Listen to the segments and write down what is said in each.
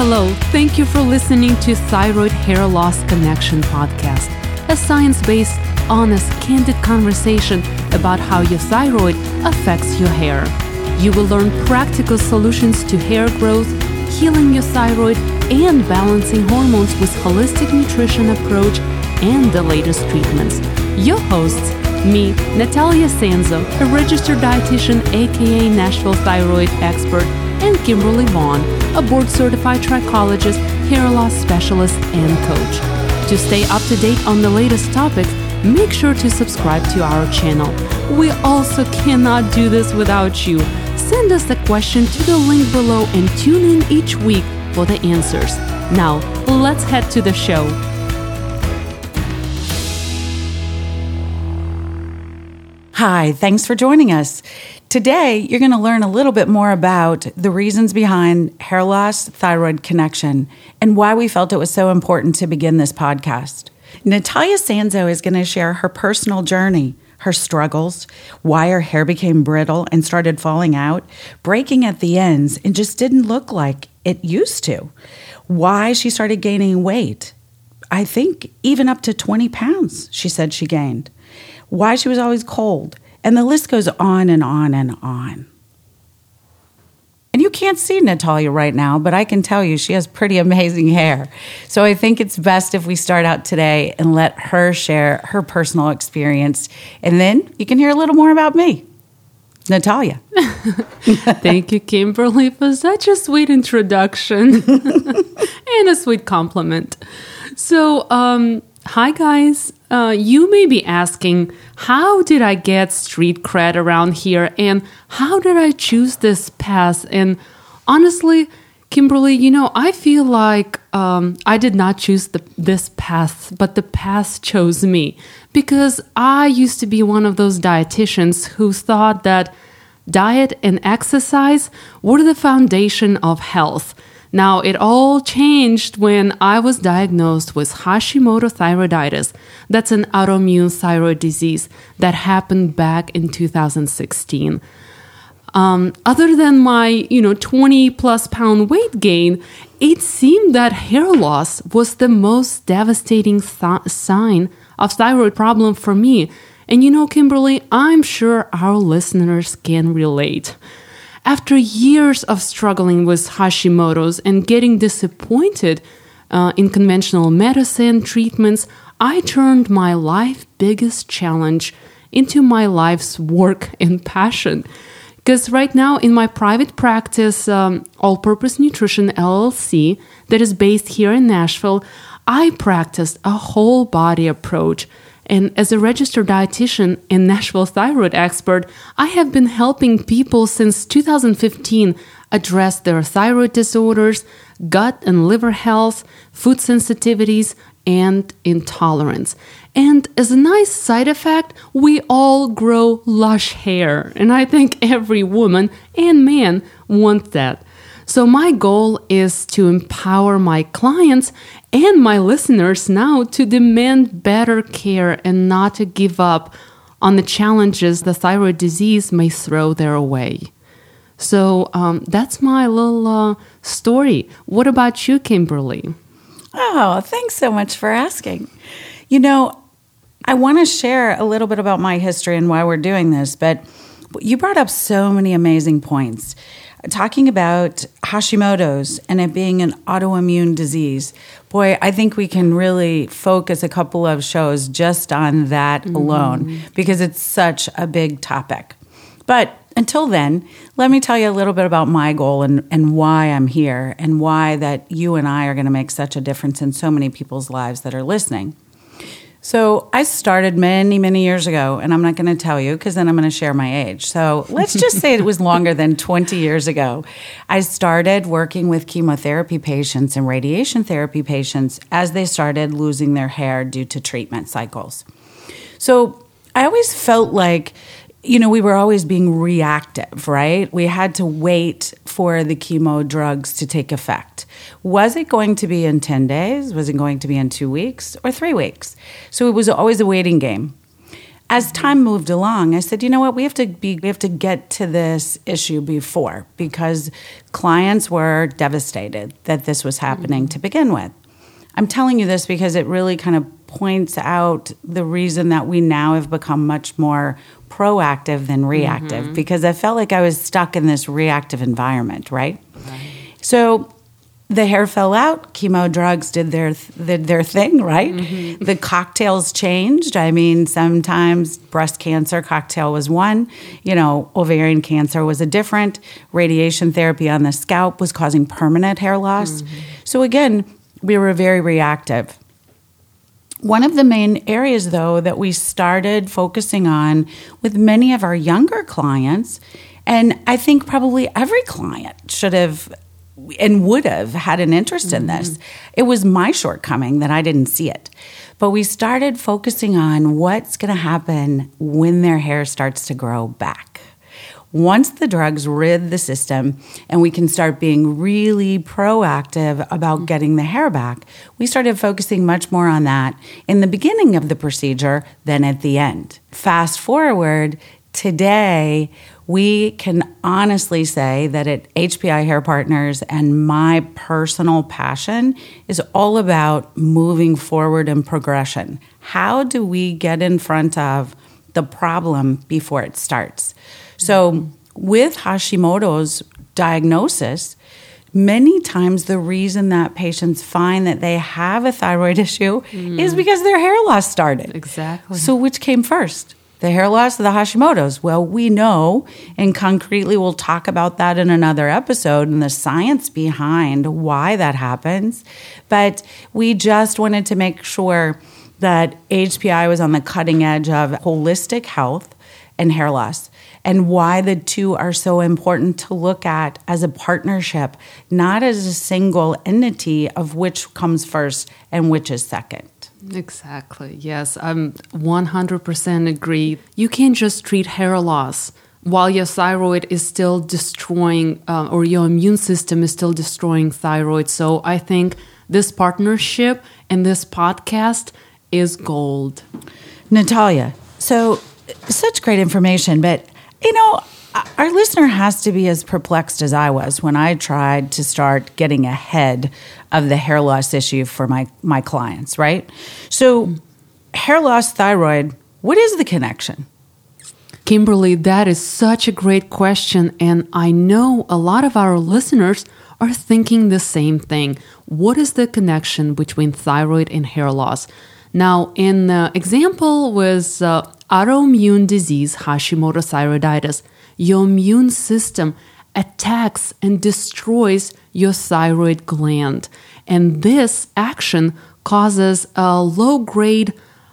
Hello, thank you for listening to Thyroid Hair Loss Connection podcast, a science based, honest, candid conversation about how your thyroid affects your hair. You will learn practical solutions to hair growth, healing your thyroid, and balancing hormones with holistic nutrition approach and the latest treatments. Your hosts, me, Nataliia Sanzo, a registered dietitian, aka Nashville thyroid expert, and Kimberly Vaughn, a board certified trichologist, hair loss specialist, and coach. To stay up to date on the latest topics, make sure to subscribe to our channel. We also cannot do this without you. Send us a question to the link below and tune in each week for the answers. Now, let's head to the show. Hi, thanks for joining us. Today, you're going to learn a little bit more about the reasons behind hair loss thyroid connection and why we felt it was so important to begin this podcast. Nataliia Sanzo is going to share her personal journey, her struggles, why her hair became brittle and started falling out, breaking at the ends, and just didn't look like it used to, why she started gaining weight. I think even up to 20 pounds, she said she gained why she was always cold. And the list goes on and on and on. And you can't see Nataliia right now, but I can tell you she has pretty amazing hair. So I think it's best if we start out today and let her share her personal experience. And then you can hear a little more about me. Nataliia. Thank you, Kimberly, for such a sweet introduction and a sweet compliment. So, um, hi, guys. Uh, you may be asking, how did I get street cred around here and how did I choose this path? And honestly, Kimberly, you know, I feel like um, I did not choose the, this path, but the path chose me because I used to be one of those dietitians who thought that diet and exercise were the foundation of health. Now, it all changed when I was diagnosed with Hashimoto thyroiditis. That's an autoimmune thyroid disease that happened back in 2016. Um, other than my, you know, 20 plus pound weight gain, it seemed that hair loss was the most devastating th- sign of thyroid problem for me. And you know, Kimberly, I'm sure our listeners can relate. After years of struggling with Hashimoto's and getting disappointed uh, in conventional medicine treatments, I turned my life biggest challenge into my life's work and passion. Because right now, in my private practice, um, All Purpose Nutrition LLC, that is based here in Nashville, I practiced a whole body approach and as a registered dietitian and Nashville thyroid expert, I have been helping people since 2015 address their thyroid disorders, gut and liver health, food sensitivities, and intolerance. And as a nice side effect, we all grow lush hair. And I think every woman and man wants that. So, my goal is to empower my clients and my listeners now to demand better care and not to give up on the challenges the thyroid disease may throw their way. So, um, that's my little uh, story. What about you, Kimberly? Oh, thanks so much for asking. You know, I want to share a little bit about my history and why we're doing this, but you brought up so many amazing points talking about Hashimoto's and it being an autoimmune disease. Boy, I think we can really focus a couple of shows just on that mm-hmm. alone because it's such a big topic. But until then, let me tell you a little bit about my goal and, and why I'm here and why that you and I are going to make such a difference in so many people's lives that are listening. So I started many, many years ago, and I'm not going to tell you because then I'm going to share my age. So let's just say it was longer than 20 years ago. I started working with chemotherapy patients and radiation therapy patients as they started losing their hair due to treatment cycles. So I always felt like you know, we were always being reactive, right? We had to wait for the chemo drugs to take effect. Was it going to be in 10 days? Was it going to be in two weeks or three weeks? So it was always a waiting game. as time moved along, I said, you know what, we have to be we have to get to this issue before because clients were devastated that this was happening mm-hmm. to begin with. I'm telling you this because it really kind of points out the reason that we now have become much more proactive than reactive mm-hmm. because I felt like I was stuck in this reactive environment, right? right. So the hair fell out. Chemo drugs did their did their thing, right? Mm-hmm. The cocktails changed. I mean, sometimes breast cancer cocktail was one. You know, ovarian cancer was a different. Radiation therapy on the scalp was causing permanent hair loss. Mm-hmm. So again, we were very reactive. One of the main areas, though, that we started focusing on with many of our younger clients, and I think probably every client should have and would have had an interest in this. Mm-hmm. It was my shortcoming that I didn't see it. But we started focusing on what's going to happen when their hair starts to grow back. Once the drugs rid the system and we can start being really proactive about getting the hair back, we started focusing much more on that in the beginning of the procedure than at the end. Fast forward, today, we can honestly say that at HPI Hair Partners and my personal passion is all about moving forward and progression. How do we get in front of the problem before it starts? So, with Hashimoto's diagnosis, many times the reason that patients find that they have a thyroid issue mm. is because their hair loss started. Exactly. So, which came first? the hair loss of the Hashimoto's. Well, we know, and concretely, we'll talk about that in another episode and the science behind why that happens. But we just wanted to make sure that HPI was on the cutting edge of holistic health and hair loss and why the two are so important to look at as a partnership, not as a single entity of which comes first and which is second. Exactly. Yes, I'm 100% agree. You can't just treat hair loss while your thyroid is still destroying, uh, or your immune system is still destroying thyroid. So I think this partnership and this podcast is gold. Nataliia, so such great information, but you know, our listener has to be as perplexed as I was when I tried to start getting ahead of the hair loss issue for my, my clients, right? So, hair loss, thyroid, what is the connection? Kimberly, that is such a great question. And I know a lot of our listeners are thinking the same thing. What is the connection between thyroid and hair loss? Now, in the example with uh, autoimmune disease, Hashimoto's thyroiditis your immune system attacks and destroys your thyroid gland. And this action causes a low grade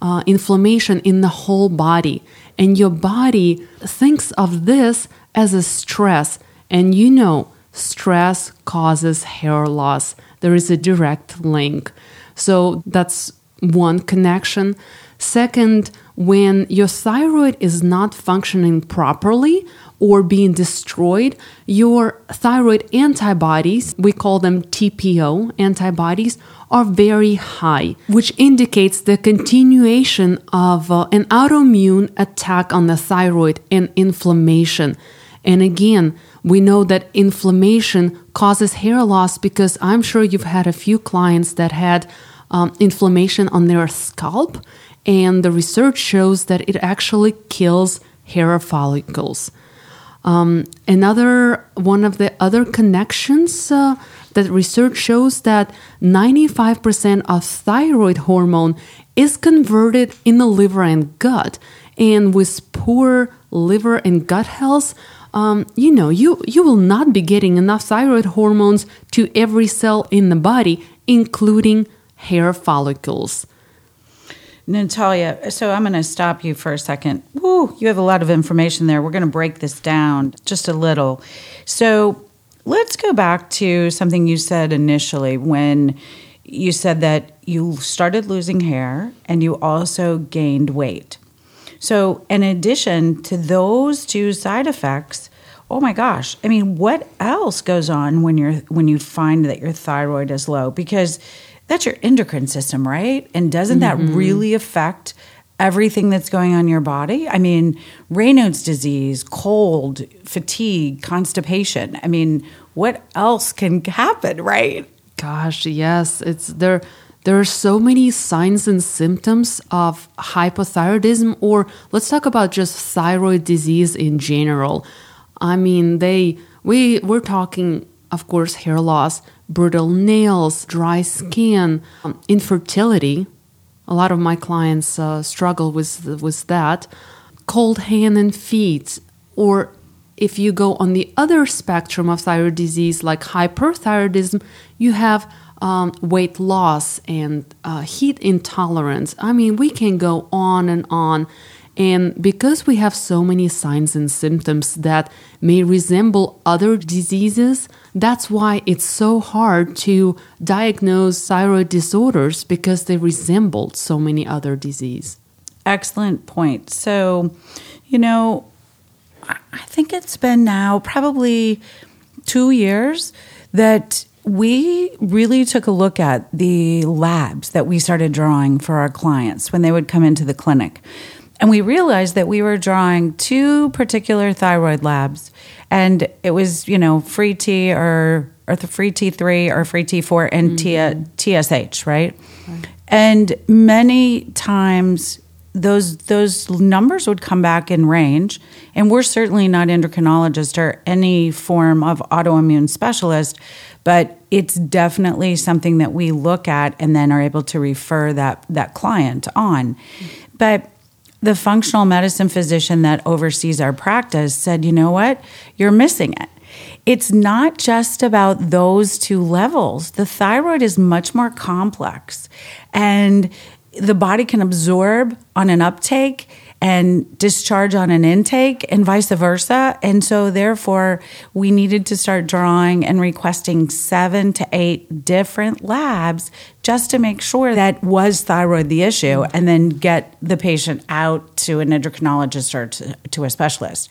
uh, inflammation in the whole body. And your body thinks of this as a stress. And you know, stress causes hair loss. There is a direct link. So that's one connection. Second, when your thyroid is not functioning properly or being destroyed, your thyroid antibodies, we call them TPO antibodies, are very high, which indicates the continuation of uh, an autoimmune attack on the thyroid and inflammation. And again, we know that inflammation causes hair loss because I'm sure you've had a few clients that had um, inflammation on their scalp and the research shows that it actually kills hair follicles. Um, another one of the other connections uh, that research shows that 95% of thyroid hormone is converted in the liver and gut, and with poor liver and gut health, um, you know, you, you will not be getting enough thyroid hormones to every cell in the body, including hair follicles. Nataliia, so I'm going to stop you for a second. Woo, you have a lot of information there. We're going to break this down just a little. So let's go back to something you said initially when you said that you started losing hair and you also gained weight. So, in addition to those two side effects, oh my gosh, I mean, what else goes on when you're when you find that your thyroid is low? Because that's your endocrine system, right? And doesn't mm-hmm. that really affect everything that's going on in your body? I mean, Raynaud's disease, cold, fatigue, constipation. I mean, what else can happen, right? Gosh, yes, it's there. There are so many signs and symptoms of hypothyroidism, or let's talk about just thyroid disease in general. I mean, they we we're talking, of course, hair loss, brittle nails, dry skin, um, infertility. A lot of my clients uh, struggle with with that. Cold hand and feet, or if you go on the other spectrum of thyroid disease, like hyperthyroidism, you have um, weight loss and uh, heat intolerance. I mean, we can go on and on. And because we have so many signs and symptoms that may resemble other diseases, that's why it's so hard to diagnose thyroid disorders because they resemble so many other diseases. Excellent point. So, you know, I think it's been now probably two years that we really took a look at the labs that we started drawing for our clients when they would come into the clinic. And we realized that we were drawing two particular thyroid labs, and it was, you know, free T or, or free T3 or free T4 and mm-hmm. TSH, right? right? And many times those those numbers would come back in range and we're certainly not endocrinologist or any form of autoimmune specialist but it's definitely something that we look at and then are able to refer that that client on but the functional medicine physician that oversees our practice said you know what? You're missing it. It's not just about those two levels. The thyroid is much more complex and the body can absorb on an uptake and discharge on an intake and vice versa. And so, therefore, we needed to start drawing and requesting seven to eight different labs just to make sure that was thyroid the issue and then get the patient out to an endocrinologist or to, to a specialist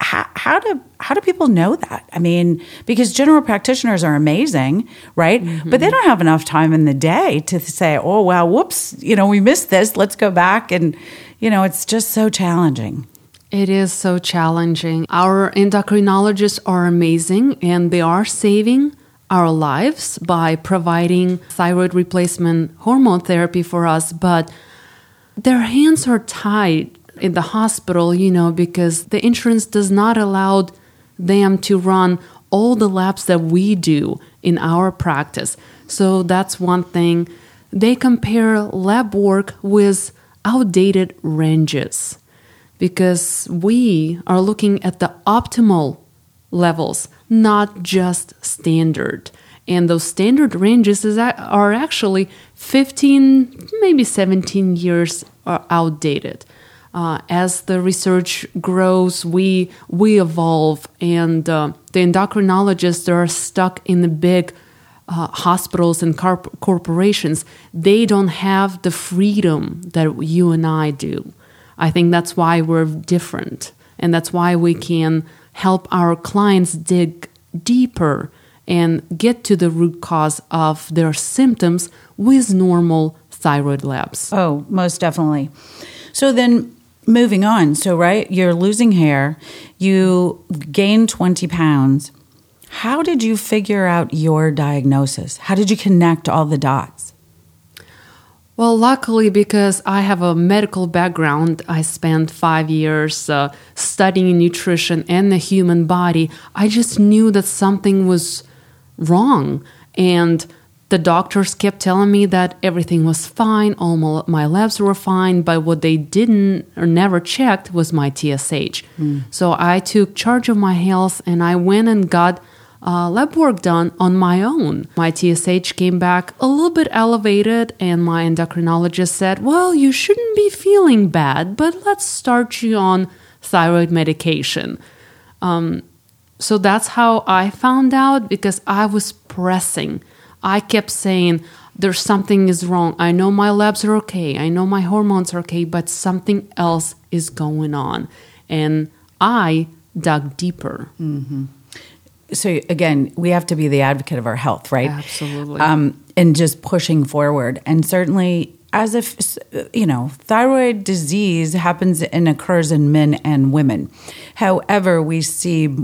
how, how do how do people know that? I mean, because general practitioners are amazing, right? Mm-hmm. But they don't have enough time in the day to say, "Oh, wow, whoops, you know, we missed this. Let's go back." And you know, it's just so challenging. It is so challenging. Our endocrinologists are amazing, and they are saving our lives by providing thyroid replacement hormone therapy for us, but their hands are tied in the hospital, you know, because the insurance does not allow them to run all the labs that we do in our practice. So that's one thing. They compare lab work with outdated ranges because we are looking at the optimal levels, not just standard. And those standard ranges are actually 15, maybe 17 years are outdated uh, as the research grows, we we evolve, and uh, the endocrinologists are stuck in the big uh, hospitals and corp- corporations. They don't have the freedom that you and I do. I think that's why we're different, and that's why we can help our clients dig deeper and get to the root cause of their symptoms with normal thyroid labs. Oh, most definitely. So then moving on. So, right, you're losing hair, you gain 20 pounds. How did you figure out your diagnosis? How did you connect all the dots? Well, luckily, because I have a medical background, I spent five years uh, studying nutrition and the human body. I just knew that something was wrong. And the doctors kept telling me that everything was fine, all my labs were fine, but what they didn't or never checked was my TSH. Mm. So I took charge of my health and I went and got uh, lab work done on my own. My TSH came back a little bit elevated, and my endocrinologist said, Well, you shouldn't be feeling bad, but let's start you on thyroid medication. Um, so that's how I found out because I was pressing. I kept saying, there's something is wrong. I know my labs are okay. I know my hormones are okay, but something else is going on. And I dug deeper. Mm-hmm. So again, we have to be the advocate of our health, right? Absolutely. Um, and just pushing forward. And certainly, as if you know thyroid disease happens and occurs in men and women however we see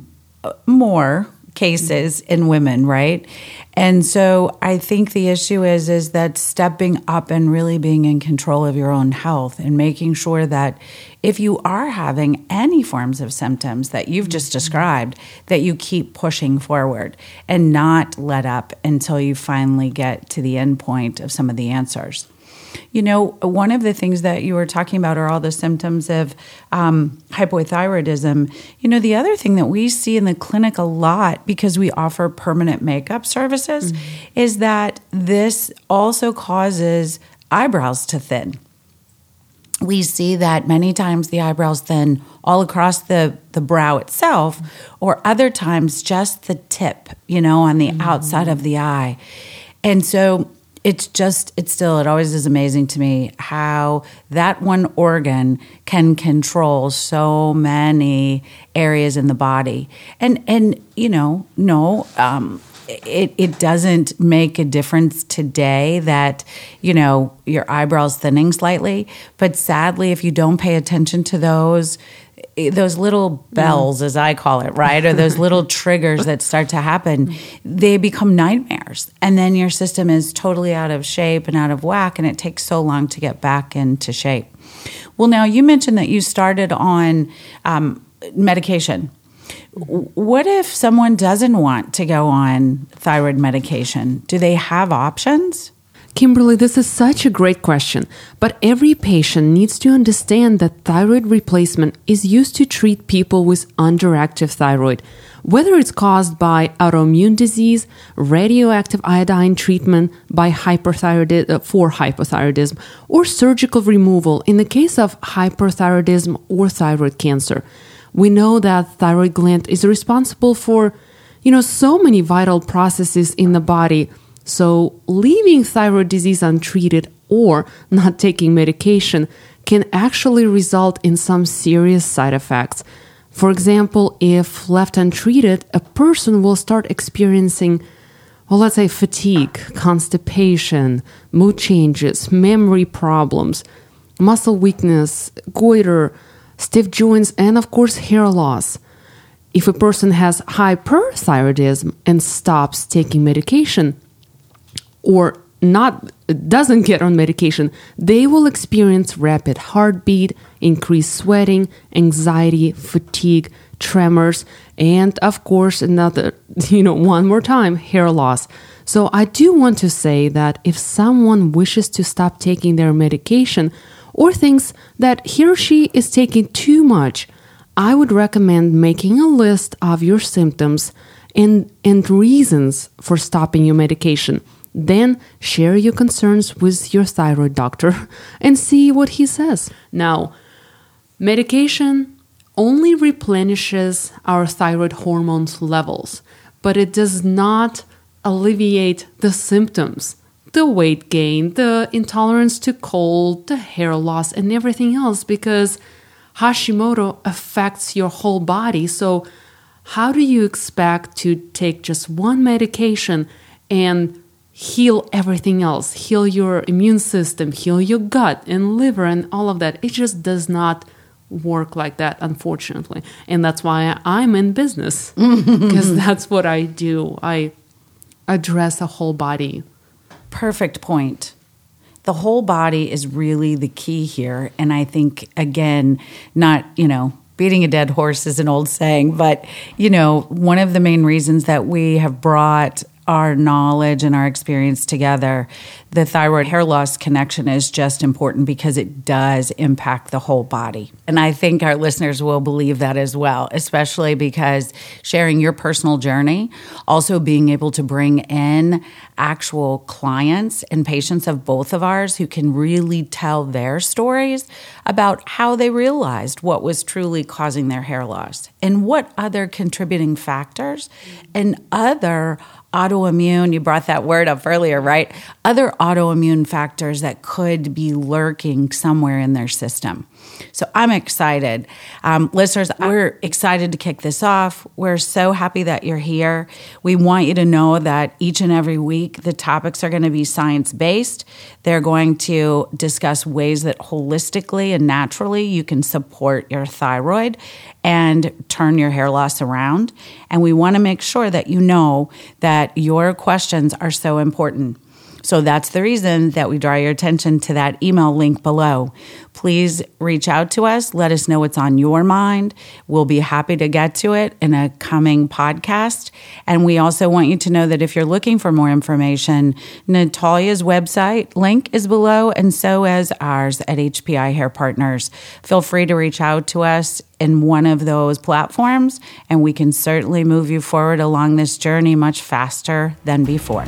more cases in women right? And so i think the issue is is that stepping up and really being in control of your own health and making sure that if you are having any forms of symptoms that you've just mm-hmm. described that you keep pushing forward and not let up until you finally get to the end point of some of the answers you know, one of the things that you were talking about are all the symptoms of um, hypothyroidism. You know, the other thing that we see in the clinic a lot because we offer permanent makeup services mm-hmm. is that this also causes eyebrows to thin. We see that many times the eyebrows thin all across the, the brow itself, or other times just the tip, you know, on the mm-hmm. outside of the eye. And so it's just it's still it always is amazing to me how that one organ can control so many areas in the body. And and you know no um, it, it doesn't make a difference today that you know your eyebrows thinning slightly. But sadly if you don't pay attention to those those little bells, as I call it, right? Or those little triggers that start to happen, they become nightmares. And then your system is totally out of shape and out of whack, and it takes so long to get back into shape. Well, now you mentioned that you started on um, medication. What if someone doesn't want to go on thyroid medication? Do they have options? Kimberly, this is such a great question, but every patient needs to understand that thyroid replacement is used to treat people with underactive thyroid, whether it's caused by autoimmune disease, radioactive iodine treatment by uh, for hypothyroidism, or surgical removal in the case of hyperthyroidism or thyroid cancer. We know that thyroid gland is responsible for, you know, so many vital processes in the body so, leaving thyroid disease untreated or not taking medication can actually result in some serious side effects. For example, if left untreated, a person will start experiencing, well, let's say fatigue, constipation, mood changes, memory problems, muscle weakness, goiter, stiff joints, and of course, hair loss. If a person has hyperthyroidism and stops taking medication, or not doesn't get on medication, they will experience rapid heartbeat, increased sweating, anxiety, fatigue, tremors, and of course another, you know, one more time, hair loss. So I do want to say that if someone wishes to stop taking their medication or thinks that he or she is taking too much, I would recommend making a list of your symptoms and, and reasons for stopping your medication. Then share your concerns with your thyroid doctor and see what he says. Now, medication only replenishes our thyroid hormones levels, but it does not alleviate the symptoms the weight gain, the intolerance to cold, the hair loss, and everything else because Hashimoto affects your whole body. So, how do you expect to take just one medication and heal everything else, heal your immune system, heal your gut and liver and all of that. It just does not work like that, unfortunately. And that's why I'm in business because that's what I do. I address a whole body. Perfect point. The whole body is really the key here. And I think, again, not, you know, beating a dead horse is an old saying, but, you know, one of the main reasons that we have brought our knowledge and our experience together, the thyroid hair loss connection is just important because it does impact the whole body. And I think our listeners will believe that as well, especially because sharing your personal journey, also being able to bring in actual clients and patients of both of ours who can really tell their stories about how they realized what was truly causing their hair loss and what other contributing factors and other autoimmune, you brought that word up earlier, right? Other autoimmune factors that could be lurking somewhere in their system. So I'm excited. Um, listeners, we're excited to kick this off. We're so happy that you're here. We want you to know that each and every week the topics are going to be science based. They're going to discuss ways that holistically and naturally you can support your thyroid and turn your hair loss around. And we want to make sure that you know that your questions are so important. So that's the reason that we draw your attention to that email link below. Please reach out to us. Let us know what's on your mind. We'll be happy to get to it in a coming podcast. And we also want you to know that if you're looking for more information, Nataliia's website link is below, and so is ours at HPI Hair Partners. Feel free to reach out to us in one of those platforms, and we can certainly move you forward along this journey much faster than before.